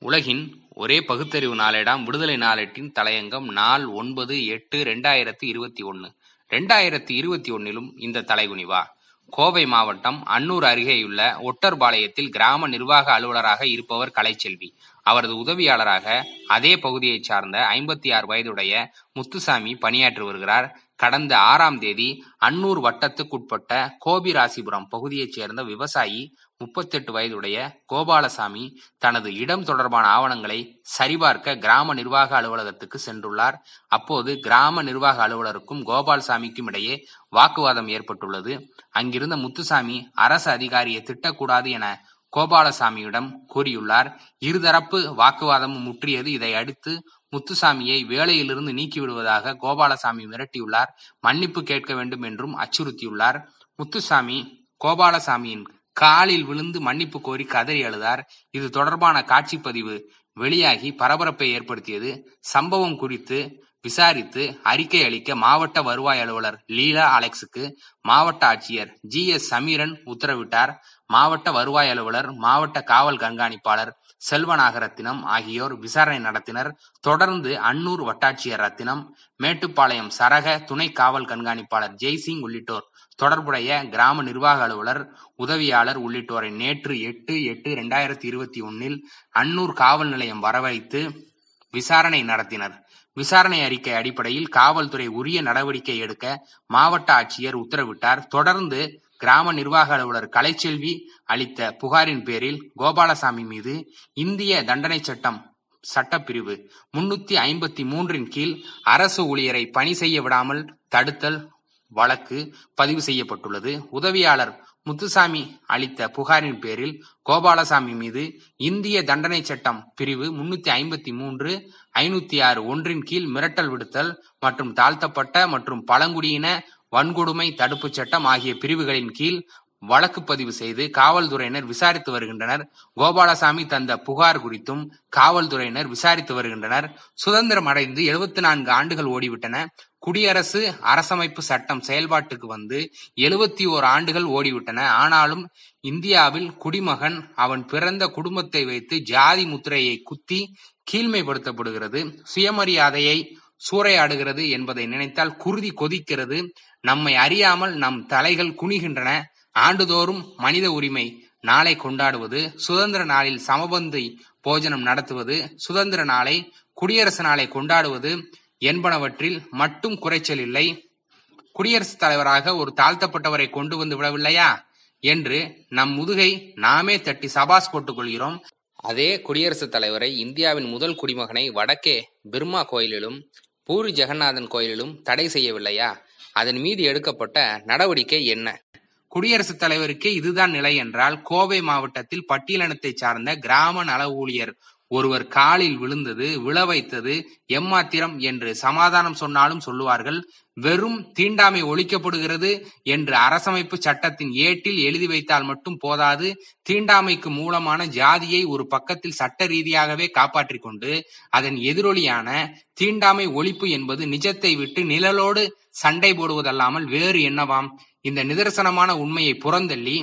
உலகின் ஒரே பகுத்தறிவு நாளேடாம் விடுதலை நாளேட்டின் தலையங்கம் நாள் ஒன்பது எட்டு ரெண்டாயிரத்தி இருபத்தி ஒன்னு. ரெண்டாயிரத்தி இருபத்தி ஒன்னிலும் இந்த தலைகுனிவா கோவை மாவட்டம் அன்னூர் அருகேயுள்ள ஒட்டர்பாளையத்தில் கிராம நிர்வாக அலுவலராக இருப்பவர் கலைச்செல்வி. அவரது உதவியாளராக அதே பகுதியைச் சார்ந்த ஐம்பத்தி ஆறு வயதுடைய முத்துசாமி பணியாற்றி வருகிறார். கடந்த ஆறாம் தேதி அன்னூர் வட்டத்துக்குட்பட்ட கோபிராசிபுரம் பகுதியைச் சேர்ந்த விவசாயி முப்பத்தெட்டு வயதுடைய கோபாலசாமி தனது இடம் தொடர்பான ஆவணங்களை சரிபார்க்க கிராம நிர்வாக அலுவலகத்துக்கு சென்றுள்ளார். அப்போது கிராம நிர்வாக அலுவலருக்கும் கோபால்சாமிக்கும் இடையே வாக்குவாதம் ஏற்பட்டுள்ளது. அங்கிருந்த முத்துசாமி அரசு அதிகாரியை திட்டக்கூடாது என கோபாலசாமியிடம் கூறியுள்ளார் இருதரப்பு வாக்குவாதமும் முற்றியது. இதையடுத்து முத்துசாமியை வேலையிலிருந்து நீக்கிவிடுவதாக கோபாலசாமி மிரட்டியுள்ளார். மன்னிப்பு கேட்க வேண்டும் என்றும் அச்சுறுத்தியுள்ளார். முத்துசாமி கோபாலசாமியின் காலில் விழுந்து மன்னிப்பு கோரி கதறி அழுதார். இது தொடர்பான காட்சிப்பதிவு வெளியாகி பரபரப்பை ஏற்படுத்தியது. சம்பவம் குறித்து விசாரித்து அறிக்கை அளிக்க மாவட்ட வருவாய் அலுவலர் லீலா அலெக்ஸுக்கு மாவட்ட ஆட்சியர் ஜி எஸ் சமீரன் உத்தரவிட்டார். மாவட்ட வருவாய் அலுவலர் மாவட்ட காவல் கண்காணிப்பாளர் செல்வநாகரத்தினம் ஆகியோர் விசாரணை நடத்தினர். தொடர்ந்து அன்னூர் வட்டாட்சியர் ரத்தினம் மேட்டுப்பாளையம் சரக துணை காவல் கண்காணிப்பாளர் ஜெய்சிங் உள்ளிட்டோர் தொடர்புடைய கிராம நிர்வாக அலுவலர் உதவியாளர் உள்ளிட்டோரை நேற்று எட்டு எட்டு இரண்டாயிரத்தி இருபத்தி ஒன்னில் அன்னூர் காவல் நிலையம் வரவழைத்து விசாரணை நடத்தினர். விசாரணை அறிக்கை அடிப்படையில் காவல்துறை உரிய நடவடிக்கை எடுக்க மாவட்ட ஆட்சியர் உத்தரவிட்டார். தொடர்ந்து கிராம நிர்வாக அலுவலர் கலைச்செல்வி அளித்த புகாரின் பேரில் கோபாலசாமி மீது இந்திய தண்டனை சட்டம் சட்டப்பிரிவு முன்னூத்தி ஐம்பத்தி மூன்றின் கீழ் அரசு ஊழியரை பணி செய்ய விடாமல் தடுத்தல் வழக்கு பதிவு செய்யப்பட்டுள்ளது. உதவியாளர் முத்துசாமி அளித்த புகாரின் பேரில் கோபாலசாமி மீது இந்திய தண்டனை சட்டம் பிரிவு முன்னூத்தி ஐம்பத்தி மூன்று ஐநூத்தி ஆறு ஒன்றின் கீழ் மிரட்டல் விடுத்தல் மற்றும் தாழ்த்தப்பட்ட மற்றும் பழங்குடியின வன்கொடுமை தடுப்புச் சட்டம் ஆகிய பிரிவுகளின் கீழ் வழக்கு பதிவு செய்து காவல்துறையினர் விசாரித்து வருகின்றனர். கோபாலசாமி தந்த புகார் குறித்தும் காவல்துறையினர் விசாரித்து வருகின்றனர். சுதந்திரம் அடைந்து எழுபத்தி நான்கு ஆண்டுகள் ஓடிவிட்டன. குடியரசு அரசமைப்பு சட்டம் செயல்பாட்டுக்கு வந்து எழுபத்தி ஓர் ஆண்டுகள் ஓடிவிட்டன. ஆனாலும் இந்தியாவில் குடிமகன் அவன் பிறந்த குடும்பத்தை வைத்து ஜாதி முத்திரையை குத்தி கீழ்மைப்படுத்தப்படுகிறது. சுயமரியாதையை சூறையாடுகிறது என்பதை நினைத்தால் குருதி கொதிக்கிறது. நம்மை அறியாமல் நம் தலைகள் குனிகின்றன. ஆண்டுதோறும் மனித உரிமை நாளை கொண்டாடுவது சுதந்திர நாளில் சமபந்தி போஜனம் நடத்துவது சுதந்திர நாளை குடியரசு நாளை கொண்டாடுவது என்பனவற்றில் மட்டும் குறைச்சல் இல்லை. குடியரசுத் தலைவராக ஒரு தாழ்த்தப்பட்டவரை கொண்டு வந்து விடவில்லையா? என்று நம் முதுகை நாமே தட்டி சபாஸ் போட்டுக் கொள்கிறோம். அதே குடியரசுத் தலைவரை இந்தியாவின் முதல் குடிமகனை வடக்கே பிர்மா கோயிலிலும் பூரி ஜெகநாதன் கோயிலிலும் தடை செய்யவில்லையா? அதன் மீது எடுக்கப்பட்ட நடவடிக்கை என்ன? குடியரசுத் தலைவருக்கே இதுதான் நிலை என்றால் கோவை மாவட்டத்தில் பட்டியலினத்தை சார்ந்த கிராம நல ஊழியர் ஒருவர் காலில் விழுந்தது விழ வைத்தது எம்மாத்திரம் என்று சமாதானம் சொன்னாலும் சொல்லுவார்கள் வெறும் தீண்டாமை ஒழிக்கப்படுகிறது என்று அரசமைப்பு சட்டத்தின் ஏட்டில் எழுதி வைத்தால் மட்டும் போதாது தீண்டாமைக்கு மூலமான ஜாதியை ஒரு பக்கத்தில் சட்ட ரீதியாகவே காப்பாற்றிக் கொண்டு அதன் எதிரொலியான தீண்டாமை ஒழிப்பு என்பது நிஜத்தை விட்டு நிழலோடு சண்டை போடுவதல்லாமல் வேறு என்னவாம்? இந்த நிதர்சனமான உண்மையை புறந்தள்ளி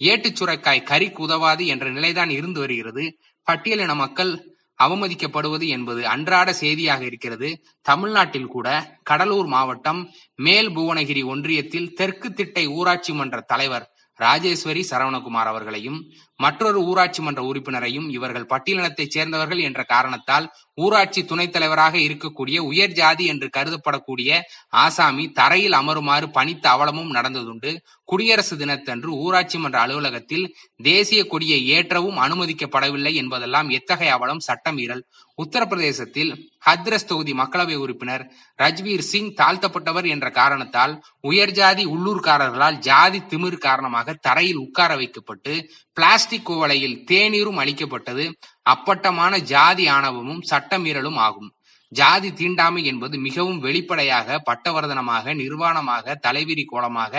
ஏட்டுச் சுரைக்காய் கறிக்கு உதவாது என்ற நிலைதான் இருந்து வருகிறது. பட்டியலின மக்கள் அவமதிக்கப்படுவது என்பது அன்றாட செய்தியாக இருக்கிறது. தமிழ்நாட்டில் கூட கடலூர் மாவட்டம் மேல் புவனகிரி ஒன்றியத்தில் தெற்கு திட்டை ஊராட்சி மன்ற தலைவர் ராஜேஸ்வரி சரவணகுமார் அவர்களையும் மற்றொரு ஊராட்சி மன்ற உறுப்பினரையும் இவர்கள் பட்டியலினத்தைச் சேர்ந்தவர்கள் என்ற காரணத்தால் ஊராட்சி துணைத் தலைவராக இருக்கக்கூடிய உயர் ஜாதி என்று கருதப்படக்கூடிய ஆசாமி தரையில் அமருமாறு பணித்த அவலமும் நடந்ததுண்டு. குடியரசு தினத்தன்று ஊராட்சி மன்ற அலுவலகத்தில் தேசிய கொடியை ஏற்றவும் அனுமதிக்கப்படவில்லை என்பதெல்லாம் எத்தகைய அவலம் சட்டமீறல். உத்தரப்பிரதேசத்தில் ஹத்ரஸ் தொகுதி மக்களவை உறுப்பினர் ரஜ்வீர் சிங் தாழ்த்தப்பட்டவர் என்ற காரணத்தால் உயர்ஜாதி உள்ளூர்காரர்களால் ஜாதி திமிர் காரணமாக தரையில் உட்கார வைக்கப்பட்டு பிளாஸ்டிக் குவளையில் தேநீரும் அளிக்கப்பட்டது. அப்பட்டமான ஜாதி ஆணவமும் சட்டமீறலும் ஆகும். ஜாதி தீண்டாமை என்பது மிகவும் வெளிப்படையாக பட்டவர்தனமாக நிர்வாணமாக தலைவிரி கோலமாக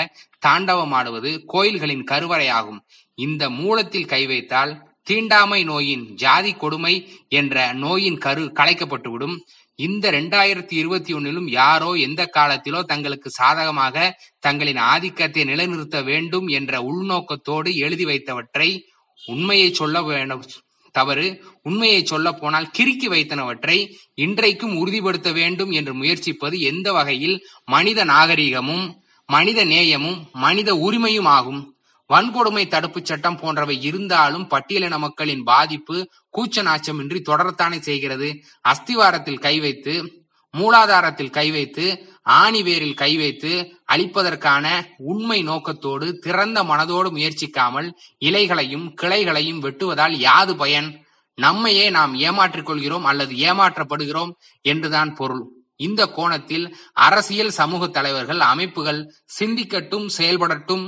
தாண்டவமாடுவது கோயில்களின் கருவறையாகும் இந்த மூலத்தில் கை வைத்தால் தீண்டாமை நோயின் ஜாதி கொடுமை என்ற நோயின் கரு கலைக்கப்பட்டுவிடும். இந்த இரண்டாயிரத்தி இருபத்தி ஒன்னிலும் யாரோ எந்த காலத்திலோ தங்களுக்கு சாதகமாக தங்களின் ஆதிக்கத்தை நிலைநிறுத்த வேண்டும் என்ற உள்நோக்கத்தோடு எழுதி வைத்தவற்றை உண்மையை சொல்ல வேண்டும் தவறு உண்மையை சொல்ல போனால் கிறுக்கி வைத்தனவற்றை இன்றைக்கும் உறுதிப்படுத்த வேண்டும் என்று முயற்சிப்பது எந்த வகையில் மனித நாகரிகமும் மனித நேயமும் மனித உரிமையும் ஆகும். வன்கொடுமை தடுப்புச் சட்டம் போன்றவை இருந்தாலும் பட்டியலின மக்களின் பாதிப்பு கூச்ச நாச்சமின்றி தொடரத்தானே செய்கிறது. அஸ்திவாரத்தில் கை வைத்து மூலாதாரத்தில் கை வைத்து ஆணி வேரில் கை வைத்து அழிப்பதற்கான உண்மை நோக்கத்தோடு திறந்த மனதோடு முயற்சிக்காமல் இலைகளையும் கிளைகளையும் வெட்டுவதால் யாது பயன்? நம்மையே நாம் ஏமாற்றிக் கொள்கிறோம் அல்லது ஏமாற்றப்படுகிறோம் என்றுதான் பொருள். இந்த கோணத்தில் அரசியல் சமூக தலைவர்கள் அமைப்புகள் சிந்திக்கட்டும் செயல்படட்டும்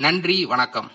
நன்றி வணக்கம்.